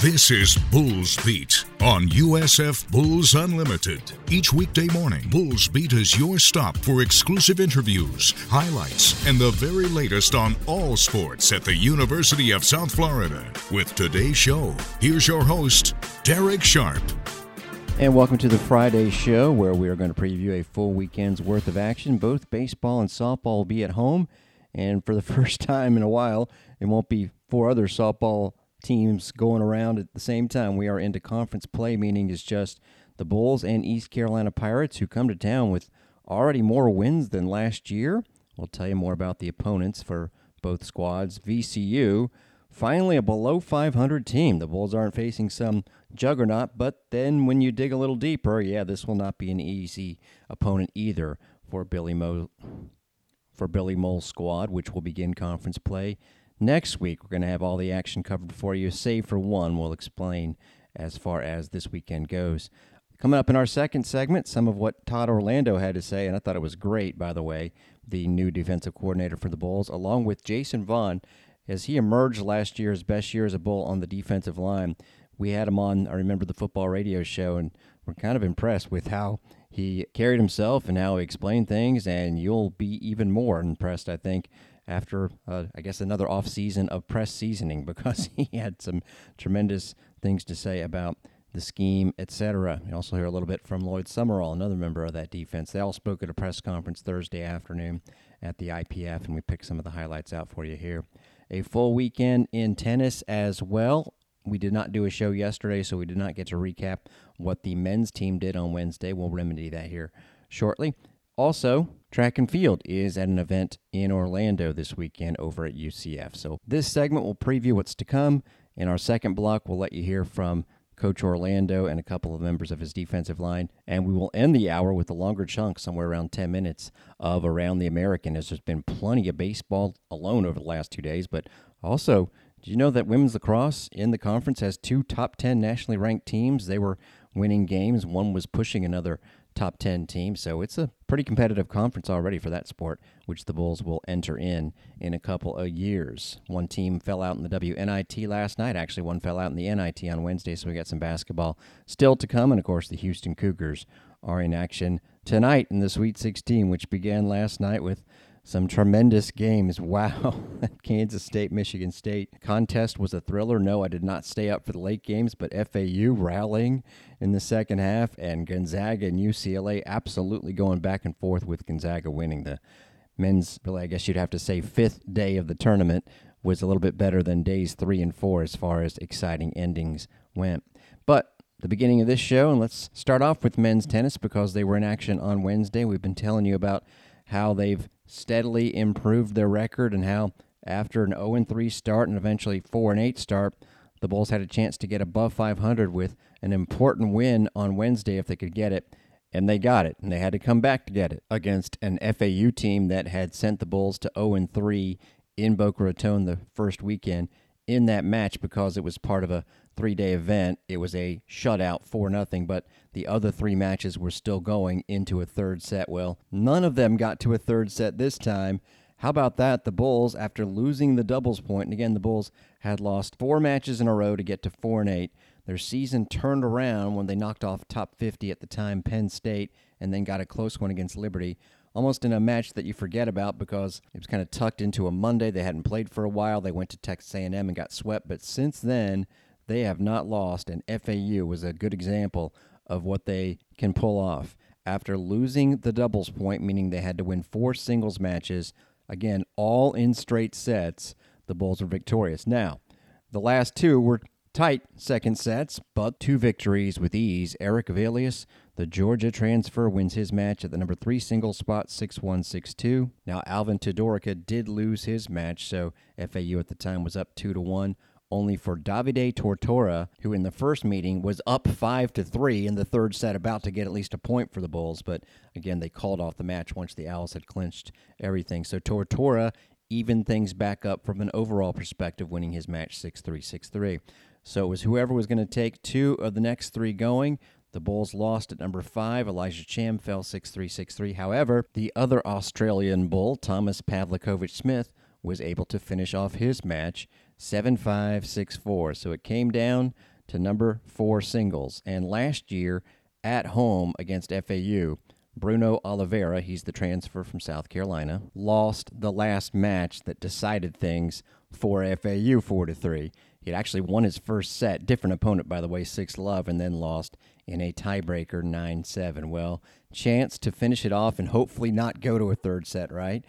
This is Bulls Beat on USF Bulls Unlimited. Each weekday morning, Bulls Beat is your stop for exclusive interviews, highlights, and the very latest on all sports at the University of South Florida. With today's show, here's your host, Derek Sharp. And welcome to the Friday show where we are going to preview a full weekend's worth of action. Both baseball and softball will be at home. And for the first time in a while, it won't be four other softball teams going around at the same time. We are into conference play, meaning it's just the Bulls and East Carolina Pirates who come to town with already more wins than last year. We'll tell you more about the opponents for both squads. VCU, finally a below 500 team. The Bulls aren't facing some juggernaut, but then when you dig a little deeper, yeah, this will not be an easy opponent either for Billy Mo for Billy Mohl's squad, which will begin conference play Next week, we're going to have all the action covered for you, save for one. We'll explain as far as this weekend goes. Coming up in our second segment, some of what Todd Orlando had to say, and I thought it was great, by the way, the new defensive coordinator for the Bulls, along with Jason Vaughn, as he emerged last year's best year as a Bull on the defensive line. We had him on, I remember the football radio show, and we're kind of impressed with how he carried himself and how he explained things, and you'll be even more impressed, I think, after, uh, I guess, another off season of press seasoning because he had some tremendous things to say about the scheme, etc. You also hear a little bit from Lloyd Summerall, another member of that defense. They all spoke at a press conference Thursday afternoon at the IPF, and we picked some of the highlights out for you here. A full weekend in tennis as well. We did not do a show yesterday, so we did not get to recap what the men's team did on Wednesday. We'll remedy that here shortly. Also, track and field is at an event in Orlando this weekend over at UCF. So, this segment will preview what's to come. In our second block, we'll let you hear from Coach Orlando and a couple of members of his defensive line. And we will end the hour with a longer chunk, somewhere around 10 minutes, of Around the American, as there's been plenty of baseball alone over the last two days. But also, do you know that women's lacrosse in the conference has two top 10 nationally ranked teams? They were winning games, one was pushing another top 10 team. So it's a pretty competitive conference already for that sport, which the Bulls will enter in in a couple of years. One team fell out in the WNIT last night. Actually, one fell out in the NIT on Wednesday, so we got some basketball still to come. And of course, the Houston Cougars are in action tonight in the Sweet 16, which began last night with some tremendous games. Wow. Kansas State, Michigan State contest was a thriller. No, I did not stay up for the late games, but FAU rallying in the second half, and Gonzaga and UCLA absolutely going back and forth with Gonzaga winning the men's, really, I guess you'd have to say, fifth day of the tournament was a little bit better than days three and four as far as exciting endings went. But the beginning of this show, and let's start off with men's tennis because they were in action on Wednesday. We've been telling you about how they've steadily improved their record and how after an 0 3 start and eventually 4 8 start, the Bulls had a chance to get above 500 with an important win on Wednesday if they could get it. And they got it, and they had to come back to get it against an FAU team that had sent the Bulls to 0 3 in Boca Raton the first weekend in that match because it was part of a three day event. It was a shutout, for nothing, but the other three matches were still going into a third set. Well, none of them got to a third set this time. How about that? The Bulls, after losing the doubles point, and again, the Bulls had lost four matches in a row to get to 4 and 8. Their season turned around when they knocked off top 50 at the time Penn State and then got a close one against Liberty almost in a match that you forget about because it was kind of tucked into a Monday. They hadn't played for a while. They went to Texas A&M and got swept, but since then they have not lost. And FAU was a good example of what they can pull off after losing the doubles point, meaning they had to win four singles matches. Again, all in straight sets. The Bulls were victorious. Now, the last two were tight second sets, but two victories with ease. Eric Velius the Georgia transfer wins his match at the number three single spot, 6 1 6 2. Now, Alvin Todorica did lose his match, so FAU at the time was up 2 to 1. Only for Davide Tortora, who in the first meeting was up 5 to 3 in the third set, about to get at least a point for the Bulls. But again, they called off the match once the Owls had clinched everything. So Tortora evened things back up from an overall perspective, winning his match 6 3 6 3. So it was whoever was going to take two of the next three going. The Bulls lost at number five. Elijah Cham fell 6 3 6 3. However, the other Australian Bull, Thomas Pavlikovich Smith, was able to finish off his match 7564. So it came down to number four singles. And last year at home against FAU, Bruno Oliveira, he's the transfer from South Carolina, lost the last match that decided things for FAU 4 to 3. He had actually won his first set, different opponent by the way, 6 love and then lost in a tiebreaker 9-7. Well, chance to finish it off and hopefully not go to a third set, right?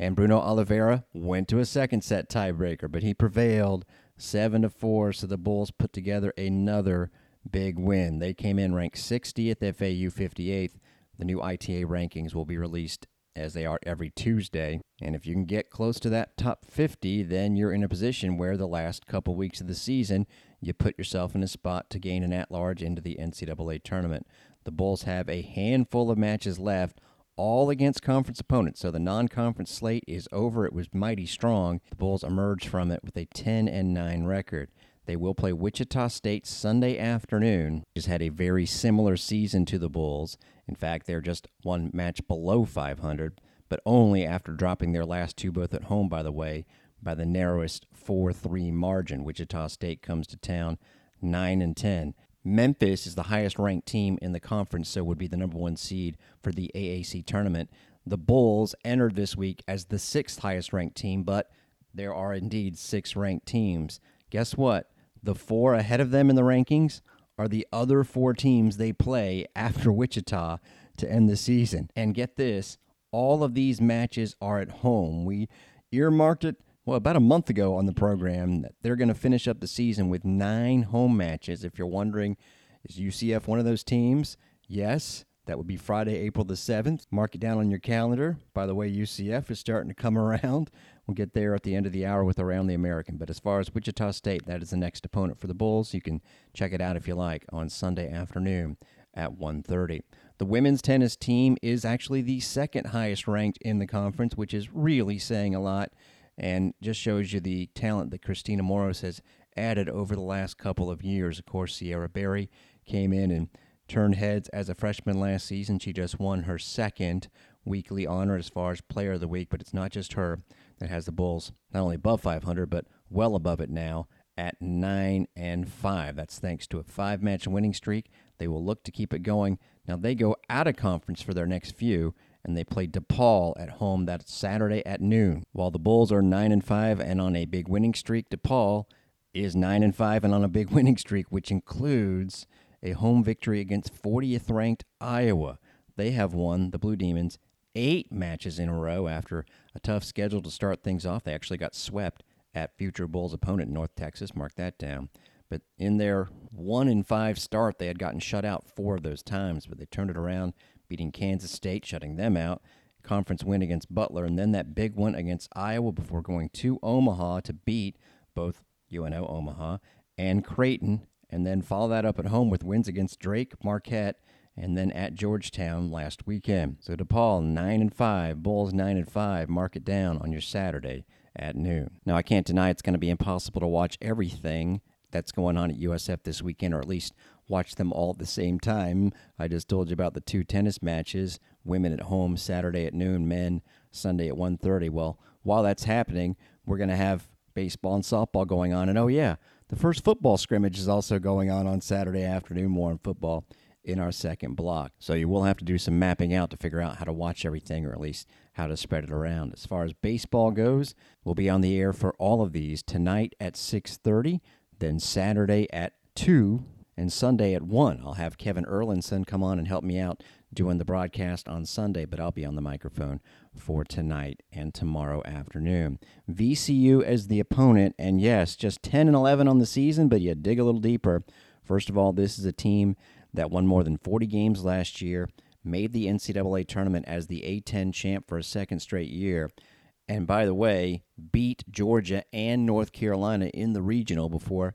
And Bruno Oliveira went to a second set tiebreaker, but he prevailed 7 to 4, so the Bulls put together another big win. They came in ranked 60th, FAU 58th. The new ITA rankings will be released as they are every Tuesday. And if you can get close to that top 50, then you're in a position where the last couple weeks of the season, you put yourself in a spot to gain an at large into the NCAA tournament. The Bulls have a handful of matches left, all against conference opponents. So the non conference slate is over. It was mighty strong. The Bulls emerged from it with a 10 and 9 record. They will play Wichita State Sunday afternoon, Has had a very similar season to the Bulls. In fact, they're just one match below 500, but only after dropping their last two, both at home, by the way, by the narrowest 4 3 margin. Wichita State comes to town 9 and 10. Memphis is the highest ranked team in the conference, so would be the number one seed for the AAC tournament. The Bulls entered this week as the sixth highest ranked team, but there are indeed six ranked teams. Guess what? The four ahead of them in the rankings are the other four teams they play after Wichita to end the season. And get this all of these matches are at home. We earmarked it, well, about a month ago on the program they're going to finish up the season with nine home matches. If you're wondering, is UCF one of those teams? Yes. That would be Friday, April the 7th. Mark it down on your calendar. By the way, UCF is starting to come around. We'll get there at the end of the hour with Around the American. But as far as Wichita State, that is the next opponent for the Bulls. You can check it out if you like on Sunday afternoon at 1.30. The women's tennis team is actually the second highest ranked in the conference, which is really saying a lot and just shows you the talent that Christina Moros has added over the last couple of years. Of course, Sierra Berry came in and turned heads as a freshman last season. She just won her second weekly honor as far as player of the week, but it's not just her that has the Bulls not only above 500 but well above it now at 9 and 5. That's thanks to a five-match winning streak. They will look to keep it going. Now they go out of conference for their next few and they play DePaul at home that Saturday at noon. While the Bulls are 9 and 5 and on a big winning streak, DePaul is 9 and 5 and on a big winning streak which includes a home victory against 40th ranked Iowa. They have won the Blue Demons eight matches in a row after a tough schedule to start things off. They actually got swept at future Bulls opponent North Texas. Mark that down. But in their one in five start, they had gotten shut out four of those times, but they turned it around, beating Kansas State, shutting them out. Conference win against Butler, and then that big one against Iowa before going to Omaha to beat both UNO Omaha and Creighton, and then follow that up at home with wins against Drake, Marquette, and then at Georgetown last weekend. So DePaul nine and five, Bulls nine and five. Mark it down on your Saturday at noon. Now I can't deny it's going to be impossible to watch everything that's going on at USF this weekend, or at least watch them all at the same time. I just told you about the two tennis matches: women at home Saturday at noon, men Sunday at 1:30. Well, while that's happening, we're going to have baseball and softball going on, and oh yeah, the first football scrimmage is also going on on Saturday afternoon. More on football in our second block. So you will have to do some mapping out to figure out how to watch everything or at least how to spread it around. As far as baseball goes, we'll be on the air for all of these tonight at 6:30, then Saturday at 2 and Sunday at 1. I'll have Kevin Erlinson come on and help me out doing the broadcast on Sunday, but I'll be on the microphone for tonight and tomorrow afternoon. VCU as the opponent, and yes, just 10 and 11 on the season, but you dig a little deeper. First of all, this is a team that won more than 40 games last year, made the NCAA tournament as the A10 champ for a second straight year, and by the way, beat Georgia and North Carolina in the regional before,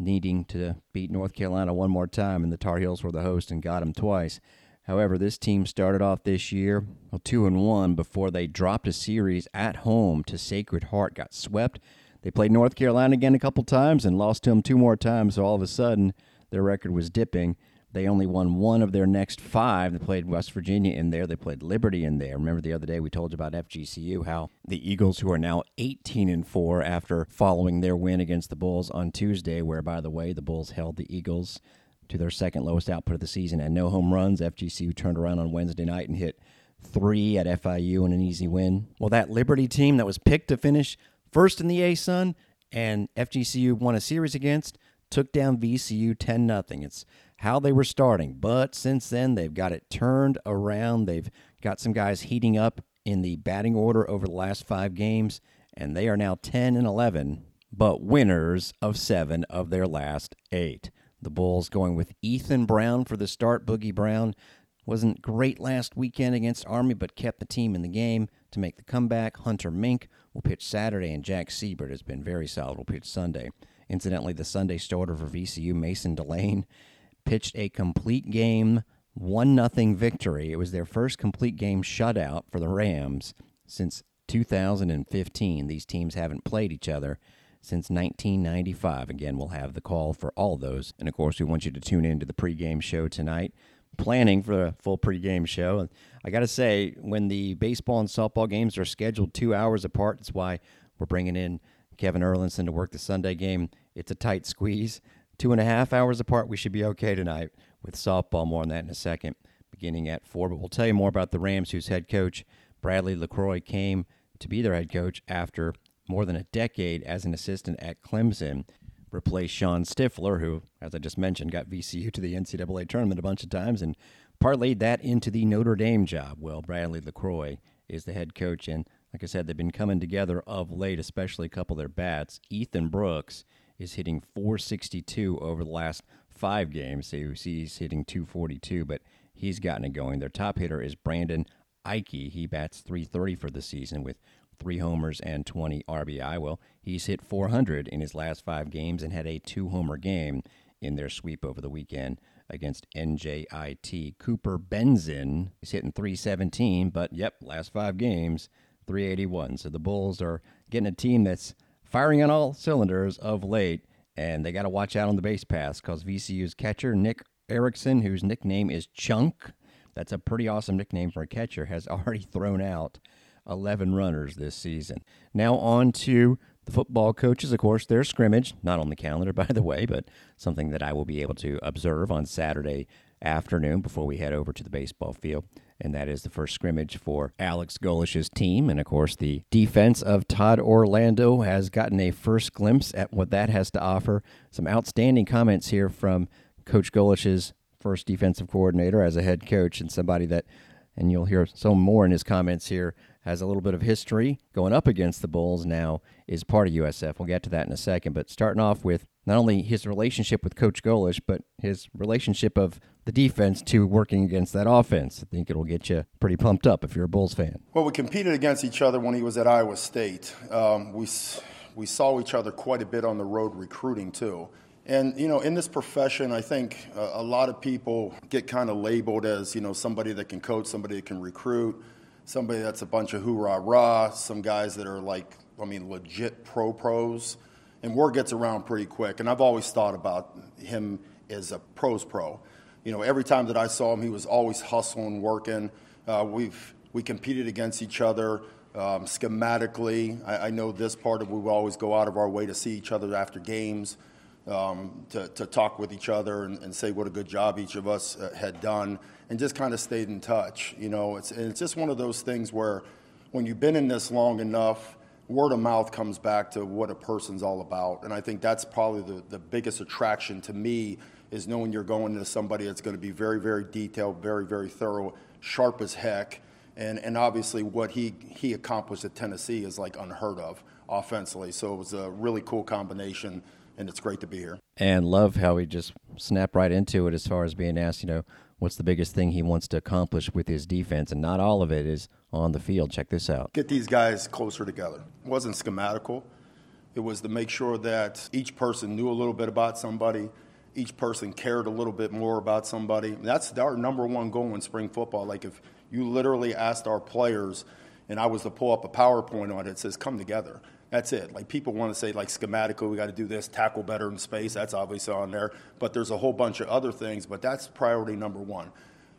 needing to beat North Carolina one more time, and the Tar Heels were the host and got them twice. However, this team started off this year well, two and one before they dropped a series at home to Sacred Heart, got swept. They played North Carolina again a couple times and lost to them two more times. So all of a sudden, their record was dipping They only won one of their next five. They played West Virginia in there. They played Liberty in there. Remember the other day we told you about FGCU, how the Eagles, who are now 18 and 4 after following their win against the Bulls on Tuesday, where, by the way, the Bulls held the Eagles to their second lowest output of the season and no home runs. FGCU turned around on Wednesday night and hit three at FIU in an easy win. Well, that Liberty team that was picked to finish first in the ASUN and FGCU won a series against took down VCU 10 0. It's how they were starting. But since then, they've got it turned around. They've got some guys heating up in the batting order over the last five games, and they are now 10 and 11, but winners of seven of their last eight. The Bulls going with Ethan Brown for the start. Boogie Brown wasn't great last weekend against Army, but kept the team in the game to make the comeback. Hunter Mink will pitch Saturday, and Jack Siebert has been very solid. Will pitch Sunday. Incidentally, the Sunday starter for VCU, Mason Delane, pitched a complete game, one nothing victory. It was their first complete game shutout for the Rams since 2015. These teams haven't played each other since 1995. Again, we'll have the call for all those. And of course, we want you to tune in to the pregame show tonight. Planning for a full pregame show. I got to say, when the baseball and softball games are scheduled two hours apart, that's why we're bringing in Kevin Erlinson to work the Sunday game. It's a tight squeeze. Two and a half hours apart, we should be okay tonight with softball. More on that in a second, beginning at four. But we'll tell you more about the Rams, whose head coach, Bradley LeCroy, came to be their head coach after more than a decade as an assistant at Clemson. Replaced Shawn Stiffler, who, as I just mentioned, got VCU to the NCAA tournament a bunch of times and parlayed that into the Notre Dame job. Well, Bradley LeCroy is the head coach, and like I said, they've been coming together of late, especially a couple of their bats. Ethan Brooks is hitting 462 over the last five games. So you see he's hitting 242, but he's gotten it going. Their top hitter is Brandon Ike. He bats 330 for the season with three homers and 20 RBI. Well, he's hit 400 in his last five games and had a two homer game in their sweep over the weekend against NJIT. Cooper Benson is hitting 317, but yep, last five games, 381. So the Bulls are getting a team that's firing on all cylinders of late, and they got to watch out on the base pass because VCU's catcher, Nick Erickson, whose nickname is Chunk, that's a pretty awesome nickname for a catcher, has already thrown out 11 runners this season. Now on to the football coaches. Of course, their scrimmage, not on the calendar, by the way, but something that I will be able to observe on Saturday afternoon before we head over to the baseball field and that is the first scrimmage for Alex Golesh's team. And of course, the defense of Todd Orlando has gotten a first glimpse at what that has to offer. Some outstanding comments here from Coach Golesh's first defensive coordinator as a head coach, and somebody that, and you'll hear some more in his comments here, has a little bit of history going up against the Bulls now, is part of USF. We'll get to that in a second. But starting off with not only his relationship with Coach Golesh, but his relationship of the defense to working against that offense. I think it'll get you pretty pumped up if you're a Bulls fan. Well, we competed against each other when he was at Iowa State. Um, we we saw each other quite a bit on the road recruiting too. And you know, in this profession, I think uh, a lot of people get kind of labeled as you know somebody that can coach, somebody that can recruit, somebody that's a bunch of hoorah rah, some guys that are like, I mean, legit pro pros. And word gets around pretty quick. And I've always thought about him as a pros pro you know, every time that I saw him, he was always hustling, working. Uh, we've we competed against each other um, schematically. I, I, know this part of we will always go out of our way to see each other after games, um, to, to talk with each other and, and, say what a good job each of us uh, had done, and just kind of stayed in touch. You know, it's it's just one of those things where when you've been in this long enough. Word of mouth comes back to what a person's all about. And I think that's probably the, the biggest attraction to me is knowing you're going to somebody that's going to be very, very detailed, very, very thorough, sharp as heck. And, and obviously, what he, he accomplished at Tennessee is like unheard of offensively. So it was a really cool combination, and it's great to be here. And love how he just snapped right into it as far as being asked, you know, what's the biggest thing he wants to accomplish with his defense. And not all of it is on the field. Check this out. Get these guys closer together. It wasn't schematical, it was to make sure that each person knew a little bit about somebody each person cared a little bit more about somebody. That's our number one goal in spring football. Like if you literally asked our players, and I was to pull up a PowerPoint on it, it says come together. That's it. Like people want to say like schematically, we got to do this, tackle better in space. That's obviously on there. But there's a whole bunch of other things. But that's priority number one.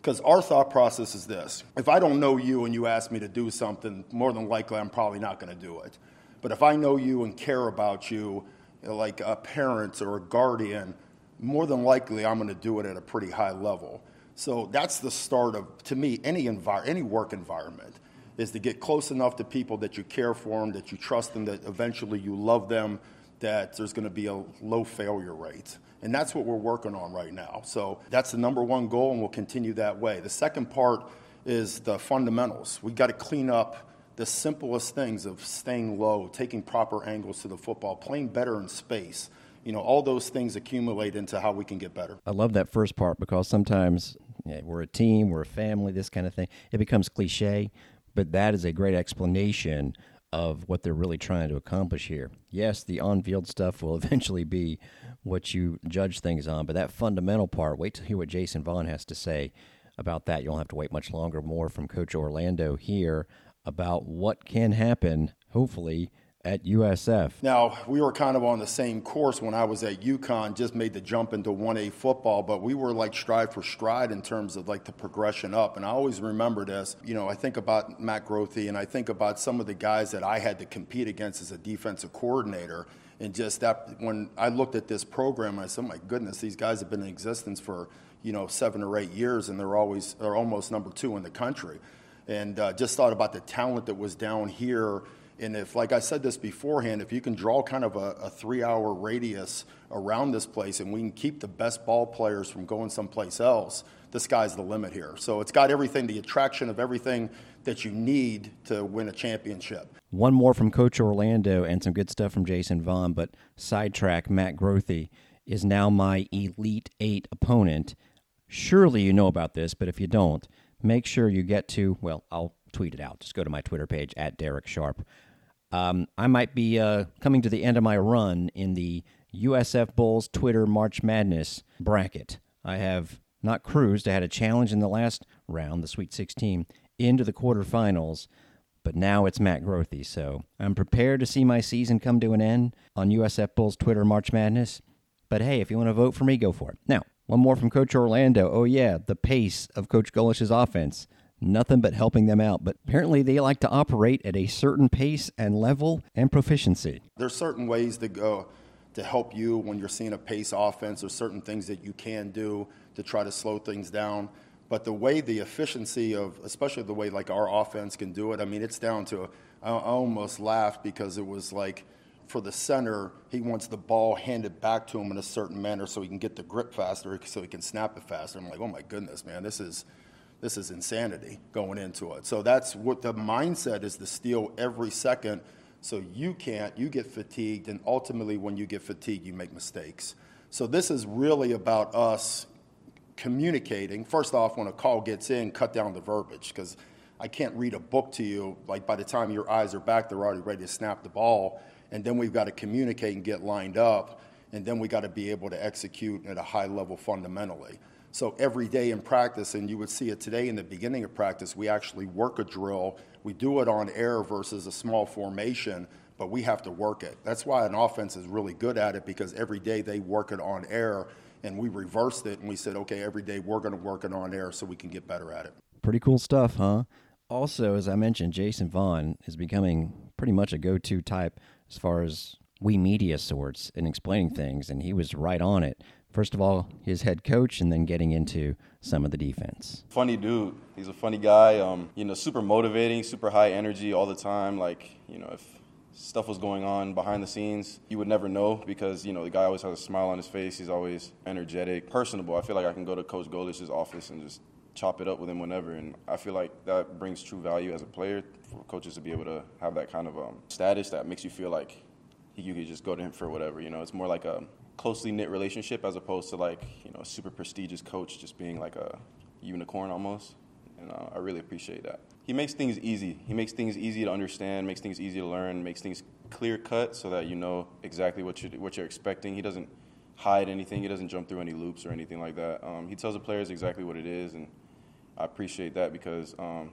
Because our thought process is this: if I don't know you and you ask me to do something, more than likely I'm probably not going to do it. But if I know you and care about you, like a parent or a guardian, more than likely I'm going to do it at a pretty high level. So that's the start of, to me, any envir- any work environment is to get close enough to people that you care for them, that you trust them, that eventually you love them, that there's going to be a low failure rate. And that's what we're working on right now. So that's the number one goal, and we'll continue that way. The second part is the fundamentals. We've got to clean up the simplest things of staying low, taking proper angles to the football, playing better in space. You know, all those things accumulate into how we can get better. I love that first part because sometimes we're a team, we're a family, this kind of thing. It becomes cliche but that is a great explanation of what they're really trying to accomplish here. Yes, the on field stuff will eventually be what you judge things on, but that fundamental part, wait to hear what Jason Vaughn has to say about that. You won't have to wait much longer. More from Coach Orlando here about what can happen, hopefully, at USF. Now, we were kind of on the same course when I was at UConn, just made the jump into 1A football, but we were like stride for stride in terms of like the progression up. And I always remember this. You know, I think about Matt Grothe and I think about some of the guys that I had to compete against as a defensive coordinator. And just that, when I looked at this program, I said, oh my goodness, these guys have been in existence for, you know, seven or eight years, and they're always, they're almost number two in the country. And uh, just thought about the talent that was down here and if, like I said this beforehand, if you can draw kind of a, a three hour radius around this place and we can keep the best ball players from going someplace else, the sky's the limit here. So it's got everything, the attraction of everything that you need to win a championship. One more from Coach Orlando and some good stuff from Jason Vaughn, but sidetrack Matt Grothe is now my Elite Eight opponent. Surely you know about this, but if you don't, make sure you get to, well, I'll tweet it out. Just go to my Twitter page at Derek Sharp. Um, I might be uh, coming to the end of my run in the USF Bulls Twitter March Madness bracket. I have not cruised. I had a challenge in the last round, the Sweet 16, into the quarterfinals, but now it's Matt Grothe. So I'm prepared to see my season come to an end on USF Bulls Twitter March Madness. But hey, if you want to vote for me, go for it. Now, one more from Coach Orlando. Oh, yeah, the pace of Coach Golesh's offense nothing but helping them out. But apparently, they like to operate at a certain pace and level and proficiency. There's certain ways to go to help you when you're seeing a pace offense. There's certain things that you can do to try to slow things down. But the way the efficiency of, especially the way like our offense can do it, I mean, it's down to. I almost laughed because it was like for the center, he wants the ball handed back to him in a certain manner so he can get the grip faster, so he can snap it faster. I'm like, oh my goodness, man, this is this is insanity going into it. So that's what the mindset is to steal every second so you can't, you get fatigued, and ultimately when you get fatigued, you make mistakes. So this is really about us communicating. First off, when a call gets in, cut down the verbiage because I can't read a book to you. Like by the time your eyes are back, they're already ready to snap the ball. And then we've got to communicate and get lined up. And then we got to be able to execute at a high level fundamentally. So every day in practice, and you would see it today in the beginning of practice, we actually work a drill. We do it on air versus a small formation, but we have to work it. That's why an offense is really good at it because every day they work it on air, and we reversed it and we said, okay, every day we're going to work it on air so we can get better at it. Pretty cool stuff, huh? Also, as I mentioned, Jason Vaughn is becoming pretty much a go to type as far as we media sorts in explaining things, and he was right on it first of all his head coach and then getting into some of the defense. Funny dude. He's a funny guy um, you know super motivating super high energy all the time. Like you know if stuff was going on behind the scenes you would never know because you know the guy always has a smile on his face. He's always energetic personable. I feel like i can go to coach Golesh's office and just chop it up with him whenever and i feel like that brings true value as a player for coaches to be able to have that kind of um, status that makes you feel like you could just go to him for whatever you know? It's more like a closely knit relationship as opposed to like you know a super prestigious coach just being like a unicorn almost. And uh, I really appreciate that. He makes things easy. He makes things easy to understand, makes things easy to learn, makes things clear cut so that you know exactly what you what you're expecting. He doesn't hide anything. He doesn't jump through any loops or anything like that. Um, he tells the players exactly what it is, and I appreciate that because um,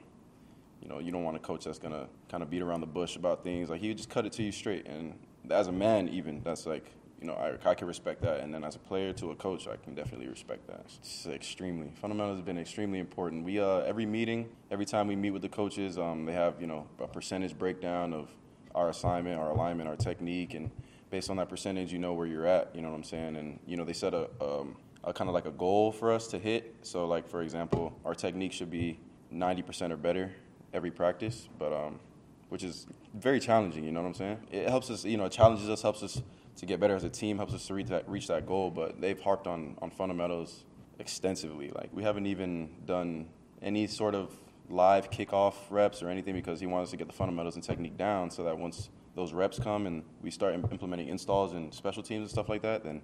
you know, you don't want a coach that's gonna kind of beat around the bush about things. Like he would just cut it to you straight. And as a man, even that's like, you know, I, I can respect that. And then as a player to a coach, I can definitely respect that. It's extremely fundamentals have been extremely important. We uh, every meeting, every time we meet with the coaches, um, they have you know a percentage breakdown of our assignment, our alignment, our technique, and based on that percentage, you know where you're at. You know what I'm saying? And you know they set a, um, a kind of like a goal for us to hit. So like for example, our technique should be 90% or better every practice, but um, which is very challenging. You know what I'm saying? It helps us, you know, it challenges us, helps us to get better as a team, helps us to reach that reach that goal. But they've harped on on fundamentals extensively. Like we haven't even done any sort of live kickoff reps or anything because he wants us to get the fundamentals and technique down so that once those reps come and we start implementing installs and special teams and stuff like that, then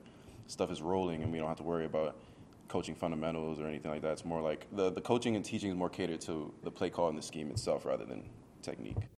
stuff is rolling and we don't have to worry about coaching fundamentals or anything like that. It's more like the, the coaching and teaching is more catered to the play call and the scheme itself rather than technique.